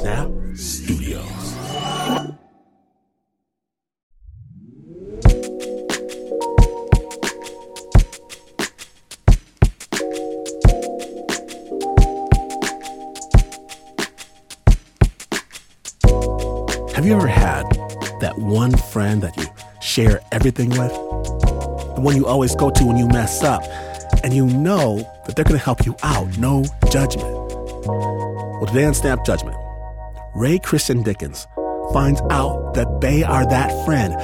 Snap Studios. Have you ever had that one friend that you share everything with? The one you always go to when you mess up, and you know that they're going to help you out, no judgment. Well, today on Snap Judgment, Ray Christian Dickens finds out that they are that friend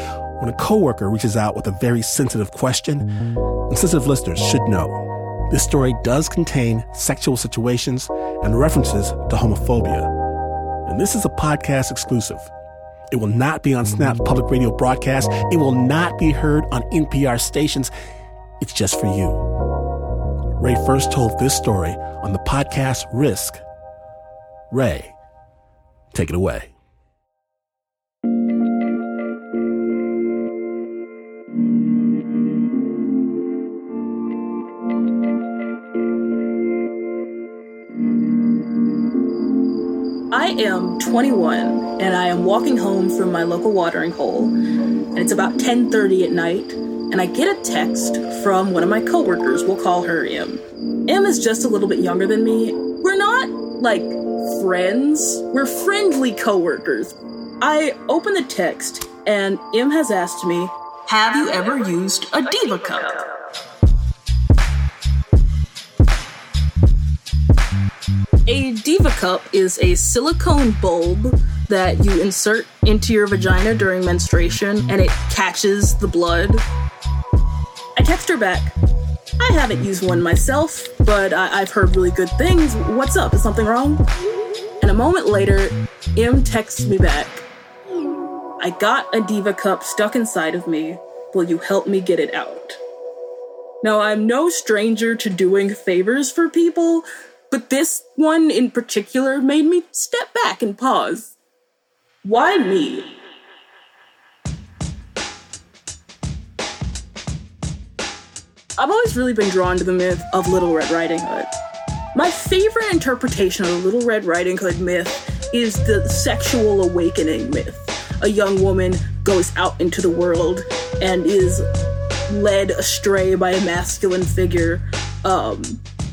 when a coworker reaches out with a very sensitive question, and sensitive listeners should know. This story does contain sexual situations and references to homophobia. And this is a podcast exclusive. It will not be on Snap's public radio broadcast. It will not be heard on NPR stations. It's just for you. Ray first told this story on the podcast Risk. Ray, take it away. I am 21 and I am walking home from my local watering hole and it's about 10:30 at night and I get a text from one of my coworkers. We'll call her M. M is just a little bit younger than me. We're not like friends. We're friendly coworkers. I open the text and M has asked me, "Have you ever used a Diva cup?" A Diva cup is a silicone bulb that you insert into your vagina during menstruation and it catches the blood. I text her back. I haven't used one myself, but I- have heard really good things. What's up? Is something wrong? And a moment later, M texts me back. I got a Diva cup stuck inside of me. Will you help me get it out? Now, I'm no stranger to doing favors for people, but this one in particular made me step back and pause. Why me? I've always really been drawn to the myth of Little Red Riding Hood. My favorite interpretation of the Little Red Riding Hood myth is the sexual awakening myth. A young woman goes out into the world and is led astray by a masculine figure um,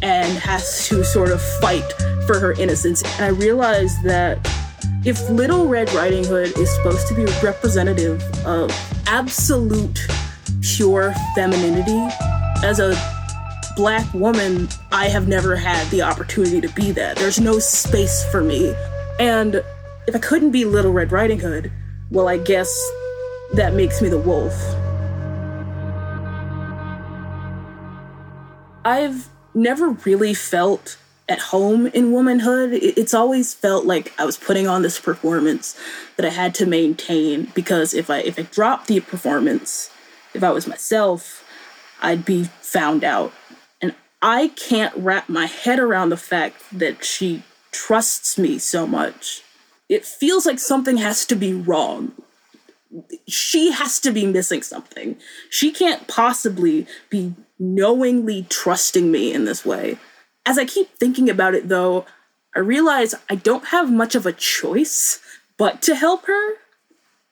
and has to sort of fight for her innocence. And I realized that if Little Red Riding Hood is supposed to be representative of absolute pure femininity, as a black woman, I have never had the opportunity to be that. There's no space for me. And if I couldn't be Little Red Riding Hood, well, I guess that makes me the wolf. I've never really felt at home in womanhood. It's always felt like I was putting on this performance that I had to maintain because if I if I dropped the performance, if I was myself, I'd be found out. I can't wrap my head around the fact that she trusts me so much. It feels like something has to be wrong. She has to be missing something. She can't possibly be knowingly trusting me in this way. As I keep thinking about it, though, I realize I don't have much of a choice but to help her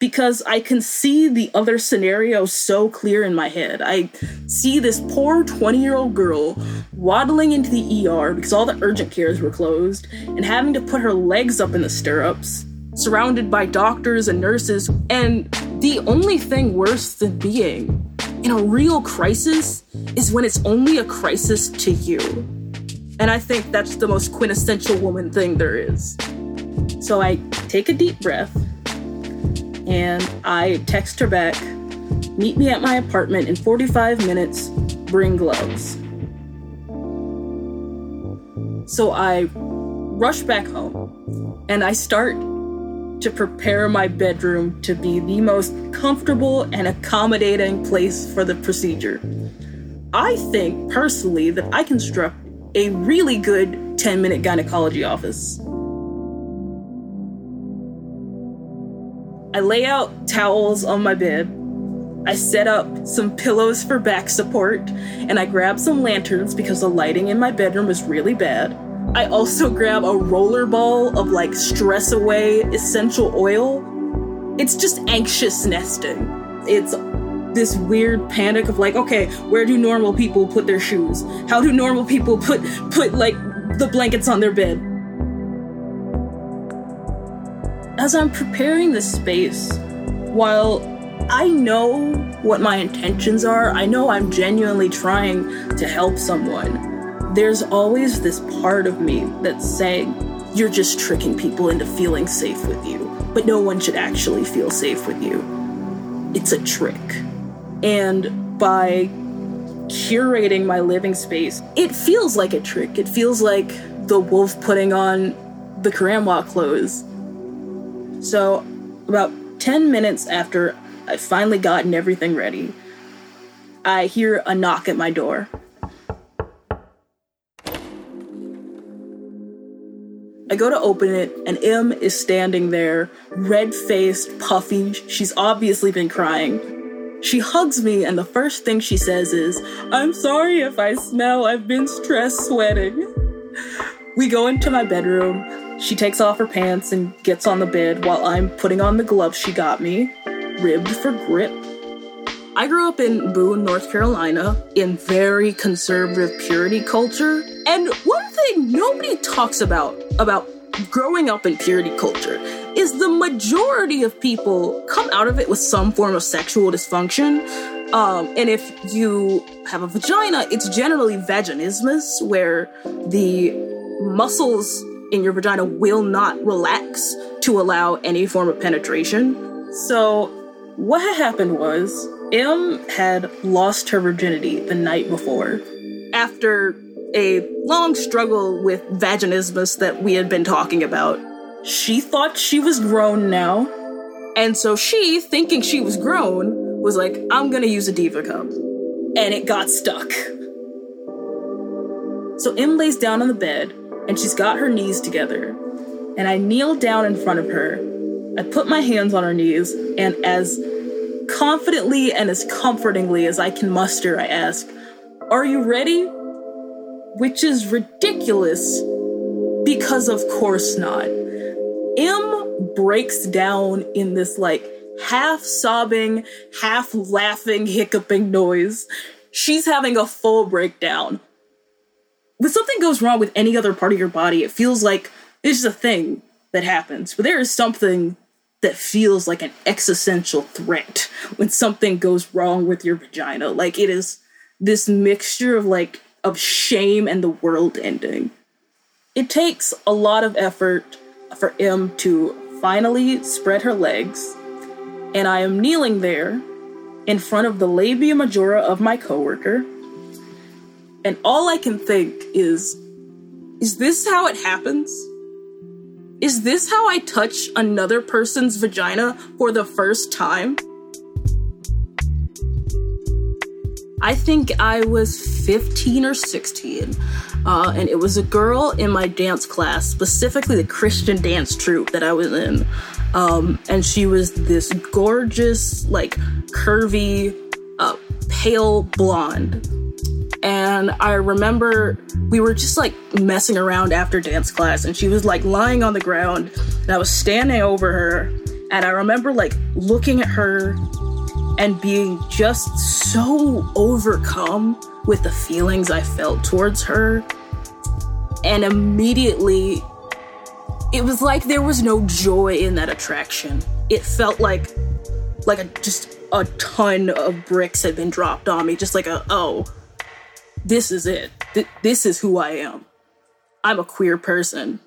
because I can see the other scenario so clear in my head. I see this poor 20 year old girl waddling into the ER because all the urgent cares were closed and having to put her legs up in the stirrups, surrounded by doctors and nurses, and the only thing worse than being in a real crisis is when it's only a crisis to you. And I think that's the most quintessential woman thing there is. So I take a deep breath and I text her back meet me at my apartment in 45 minutes, bring gloves. So I rush back home and I start to prepare my bedroom to be the most comfortable and accommodating place for the procedure. I think personally that I construct a really good 10 minute gynecology office. I lay out towels on my bed. I set up some pillows for back support, and I grab some lanterns because the lighting in my bedroom is really bad. I also grab a roller ball of like stress away essential oil. It's just anxious nesting. It's this weird panic of like, okay, where do normal people put their shoes? How do normal people put put like the blankets on their bed? As I'm preparing this space, while I know what my intentions are, I know I'm genuinely trying to help someone. There's always this part of me that's saying, you're just tricking people into feeling safe with you, but no one should actually feel safe with you. It's a trick. And by curating my living space, it feels like a trick. It feels like the wolf putting on the Karamwa clothes. So, about 10 minutes after I finally gotten everything ready, I hear a knock at my door. I go to open it, and M is standing there, red faced, puffy. She's obviously been crying. She hugs me, and the first thing she says is, I'm sorry if I smell, I've been stress sweating. We go into my bedroom. She takes off her pants and gets on the bed while I'm putting on the gloves she got me, ribbed for grip. I grew up in Boone, North Carolina, in very conservative purity culture. And one thing nobody talks about about growing up in purity culture is the majority of people come out of it with some form of sexual dysfunction. Um, and if you have a vagina, it's generally vaginismus, where the muscles in your vagina will not relax to allow any form of penetration. So, what had happened was M had lost her virginity the night before after a long struggle with vaginismus that we had been talking about. She thought she was grown now, and so she, thinking she was grown, was like, I'm gonna use a Diva cup. And it got stuck. So M lays down on the bed, and she's got her knees together. And I kneel down in front of her. I put my hands on her knees, and as confidently and as comfortingly as I can muster, I ask, Are you ready? which is ridiculous because of course not. M breaks down in this like half sobbing, half laughing, hiccuping noise. She's having a full breakdown. When something goes wrong with any other part of your body, it feels like it's just a thing that happens. But there is something that feels like an existential threat when something goes wrong with your vagina. Like it is this mixture of like of shame and the world ending. It takes a lot of effort for M to finally spread her legs, and I am kneeling there in front of the labia majora of my coworker, and all I can think is is this how it happens? Is this how I touch another person's vagina for the first time? I think I was 15 or 16. Uh, and it was a girl in my dance class, specifically the Christian dance troupe that I was in. Um, and she was this gorgeous, like curvy, uh, pale blonde. And I remember we were just like messing around after dance class, and she was like lying on the ground, and I was standing over her. And I remember like looking at her and being just so overcome with the feelings I felt towards her. And immediately, it was like there was no joy in that attraction. It felt like, like a, just a ton of bricks had been dropped on me. Just like a, oh, this is it. Th- this is who I am. I'm a queer person.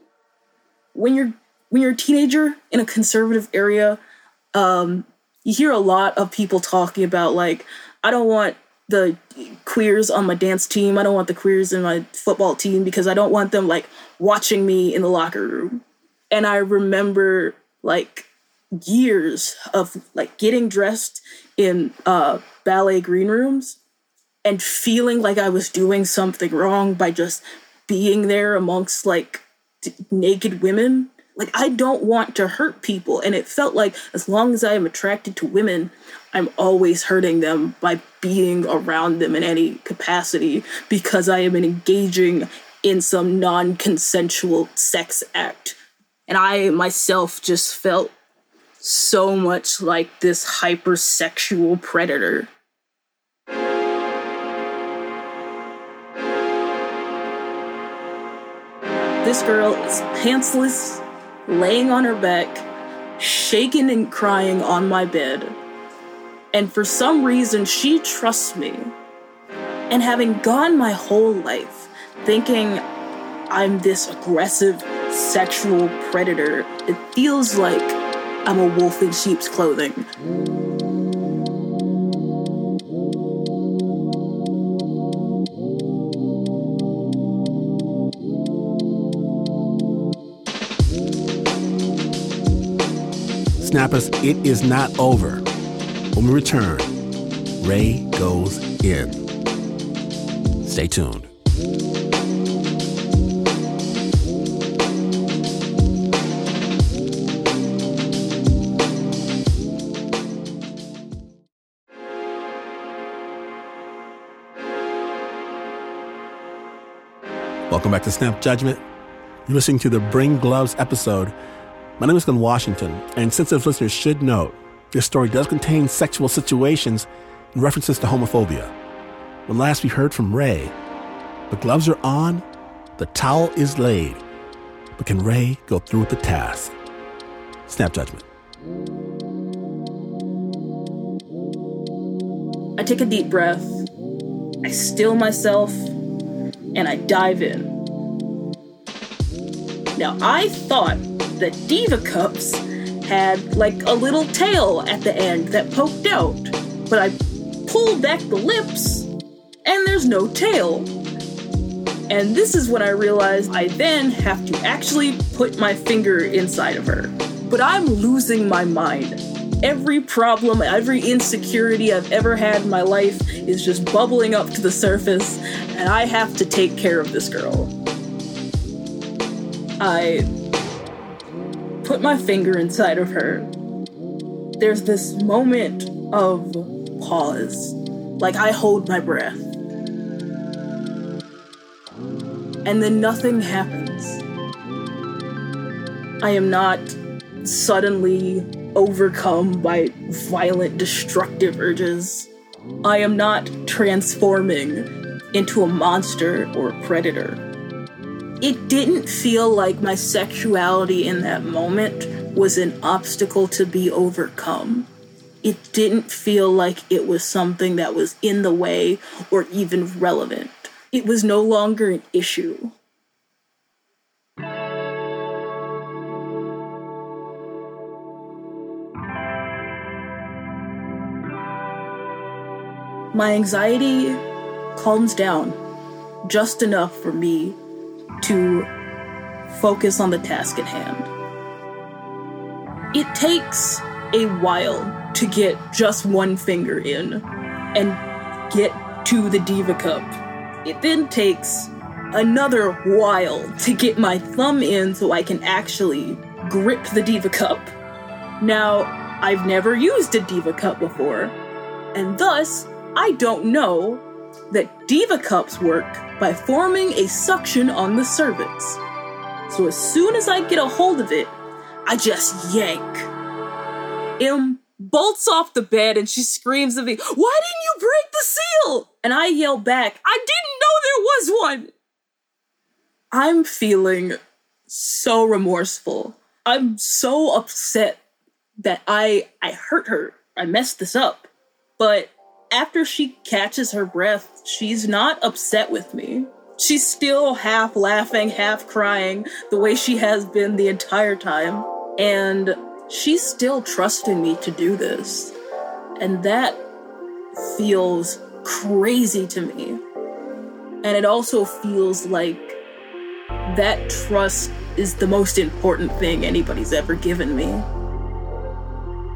When you're when you're a teenager in a conservative area, um, you hear a lot of people talking about like I don't want the queers on my dance team. I don't want the queers in my football team because I don't want them like watching me in the locker room. And I remember like years of like getting dressed in uh ballet green rooms and feeling like I was doing something wrong by just being there amongst like t- naked women like I don't want to hurt people and it felt like as long as I am attracted to women I'm always hurting them by being around them in any capacity because I am engaging in some non consensual sex act. And I myself just felt so much like this hypersexual predator. This girl is pantsless, laying on her back, shaking and crying on my bed. And for some reason, she trusts me. And having gone my whole life thinking I'm this aggressive sexual predator, it feels like I'm a wolf in sheep's clothing. Snappers, it is not over. When we return, Ray goes in. Stay tuned. Welcome back to Snap Judgment. You're listening to the Bring Gloves episode. My name is Glynn Washington, and sensitive listeners should note this story does contain sexual situations and references to homophobia. When last we heard from Ray, the gloves are on, the towel is laid, but can Ray go through with the task? Snap Judgment. I take a deep breath, I still myself, and I dive in. Now, I thought that Diva Cups had like a little tail at the end that poked out, but I pulled back the lips and there's no tail. And this is when I realized I then have to actually put my finger inside of her. But I'm losing my mind. Every problem, every insecurity I've ever had in my life is just bubbling up to the surface, and I have to take care of this girl. I put my finger inside of her. There's this moment of pause, like I hold my breath. And then nothing happens. I am not suddenly overcome by violent, destructive urges. I am not transforming into a monster or a predator. It didn't feel like my sexuality in that moment was an obstacle to be overcome. It didn't feel like it was something that was in the way or even relevant. It was no longer an issue. My anxiety calms down just enough for me to focus on the task at hand. It takes a while to get just one finger in and get to the Diva Cup. It then takes another while to get my thumb in so I can actually grip the Diva Cup. Now, I've never used a Diva Cup before, and thus I don't know that Diva Cups work by forming a suction on the cervix. So as soon as I get a hold of it, I just yank. M bolts off the bed and she screams at me, Why didn't you break the seal? And I yell back, I didn't know there was one. I'm feeling so remorseful. I'm so upset that I I hurt her. I messed this up. But after she catches her breath, she's not upset with me. She's still half laughing, half crying, the way she has been the entire time. And she's still trusting me to do this. And that feels crazy to me. And it also feels like that trust is the most important thing anybody's ever given me.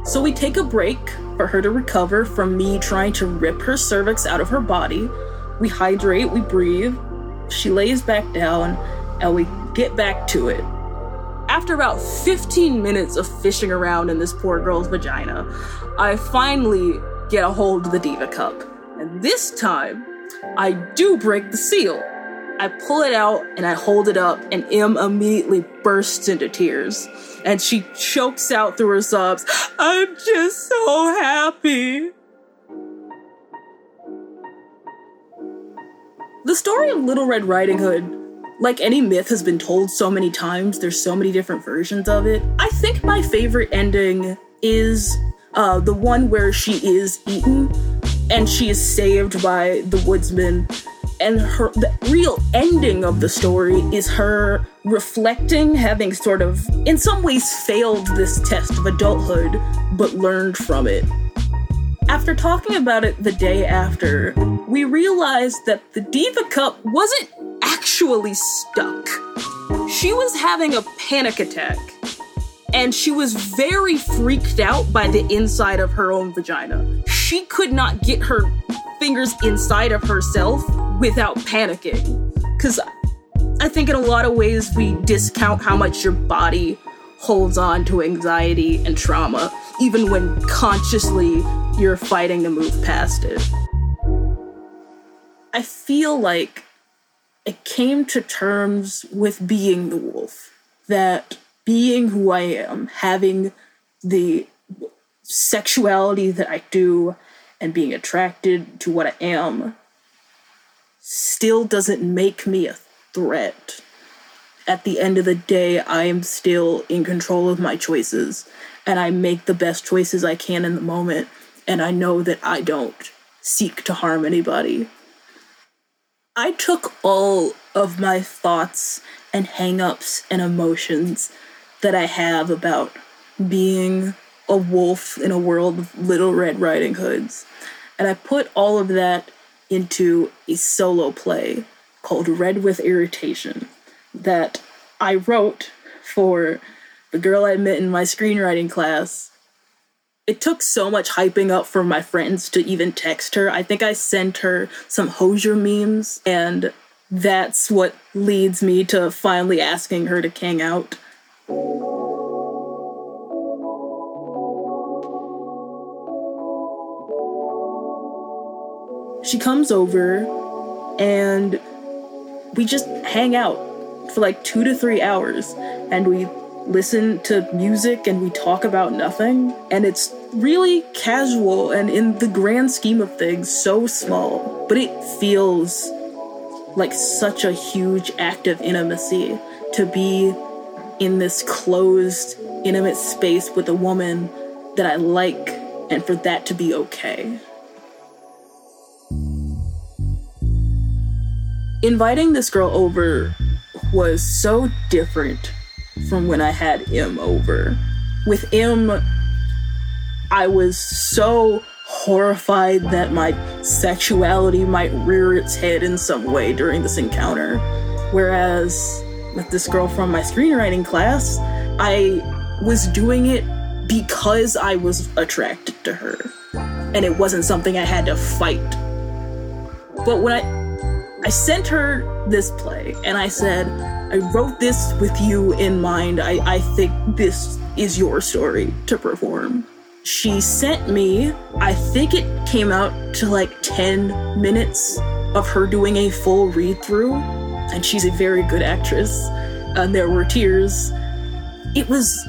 So we take a break for her to recover from me trying to rip her cervix out of her body. We hydrate, we breathe. She lays back down, and we get back to it. After about 15 minutes of fishing around in this poor girl's vagina, I finally get a hold of the Diva Cup. And this time, I do break the seal. I pull it out and I hold it up, and M immediately bursts into tears. And she chokes out through her sobs, I'm just so happy. The story of Little Red Riding Hood, like any myth, has been told so many times. There's so many different versions of it. I think my favorite ending is uh, the one where she is eaten and she is saved by the woodsman and her the real ending of the story is her reflecting having sort of in some ways failed this test of adulthood but learned from it after talking about it the day after we realized that the diva cup wasn't actually stuck she was having a panic attack and she was very freaked out by the inside of her own vagina. She could not get her fingers inside of herself without panicking. Because I think in a lot of ways we discount how much your body holds on to anxiety and trauma, even when consciously you're fighting to move past it. I feel like I came to terms with being the wolf. That being who I am, having the sexuality that I do, and being attracted to what I am still doesn't make me a threat. At the end of the day, I am still in control of my choices, and I make the best choices I can in the moment, and I know that I don't seek to harm anybody. I took all of my thoughts and hangups and emotions that I have about being a wolf in a world of little red riding hoods, and I put all of that into a solo play called Red with Irritation that I wrote for the girl I met in my screenwriting class. It took so much hyping up from my friends to even text her. I think I sent her some Hozier memes, and that's what leads me to finally asking her to hang out. She comes over and we just hang out for like two to three hours and we listen to music and we talk about nothing. And it's really casual and, in the grand scheme of things, so small. But it feels like such a huge act of intimacy to be in this closed, intimate space with a woman that I like and for that to be okay. Inviting this girl over was so different from when I had M over. With M, I was so horrified that my sexuality might rear its head in some way during this encounter. Whereas with this girl from my screenwriting class, I was doing it because I was attracted to her. And it wasn't something I had to fight. But when I I sent her this play and I said, I wrote this with you in mind. I, I think this is your story to perform. She sent me, I think it came out to like 10 minutes of her doing a full read through, and she's a very good actress. And there were tears. It was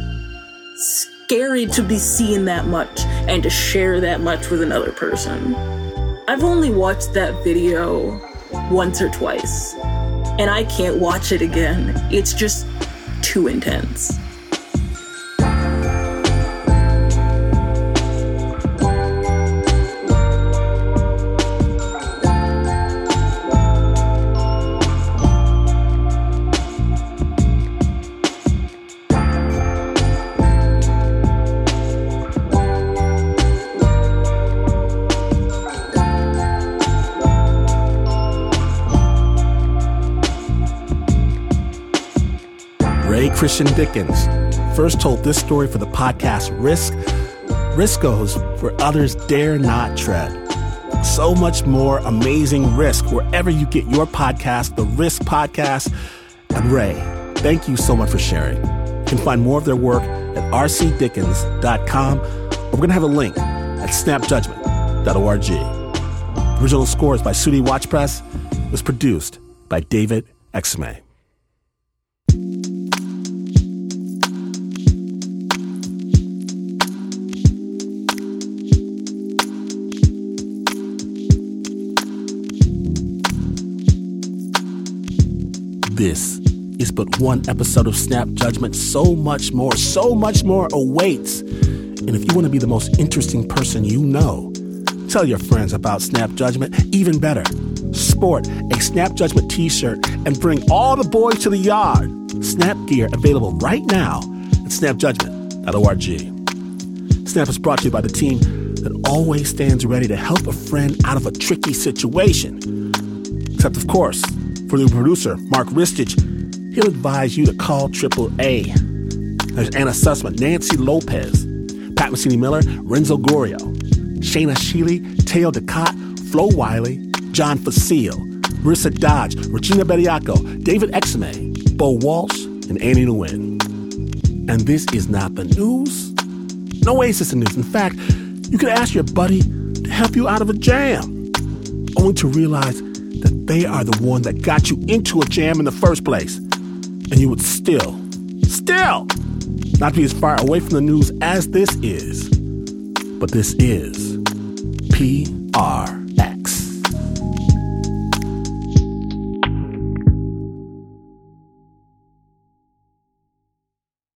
scary to be seen that much and to share that much with another person. I've only watched that video once or twice, and I can't watch it again. It's just too intense. Christian Dickens first told this story for the podcast Risk. Risk goes where others dare not tread. So much more amazing risk wherever you get your podcast, the Risk Podcast. And Ray, thank you so much for sharing. You can find more of their work at rcdickens.com. We're going to have a link at snapjudgment.org. Original scores by Sudi Wachspress was produced by David Exumé. This is but one episode of Snap Judgment. So much more, so much more awaits. And if you want to be the most interesting person you know, tell your friends about Snap Judgment. Even better, sport a Snap Judgment t shirt and bring all the boys to the yard. Snap gear available right now at snapjudgment.org. Snap is brought to you by the team that always stands ready to help a friend out of a tricky situation. Except, of course, for the producer, Mark Ristich, he'll advise you to call AAA. There's Anna Sussman, Nancy Lopez, Pat Mesiti-Miller, Renzo Gorio, Shaina Shealy, Teo Ducot, Flo Wiley, John Facile, Marissa Dodge, Regina Bediako, David Exumé, Bo Walsh, and Annie Nguyen. And this is not the news. No way is this the news. In fact, you could ask your buddy to help you out of a jam, only to realize they are the one that got you into a jam in the first place. And you would still, still, not be as far away from the news as this is. But this is PR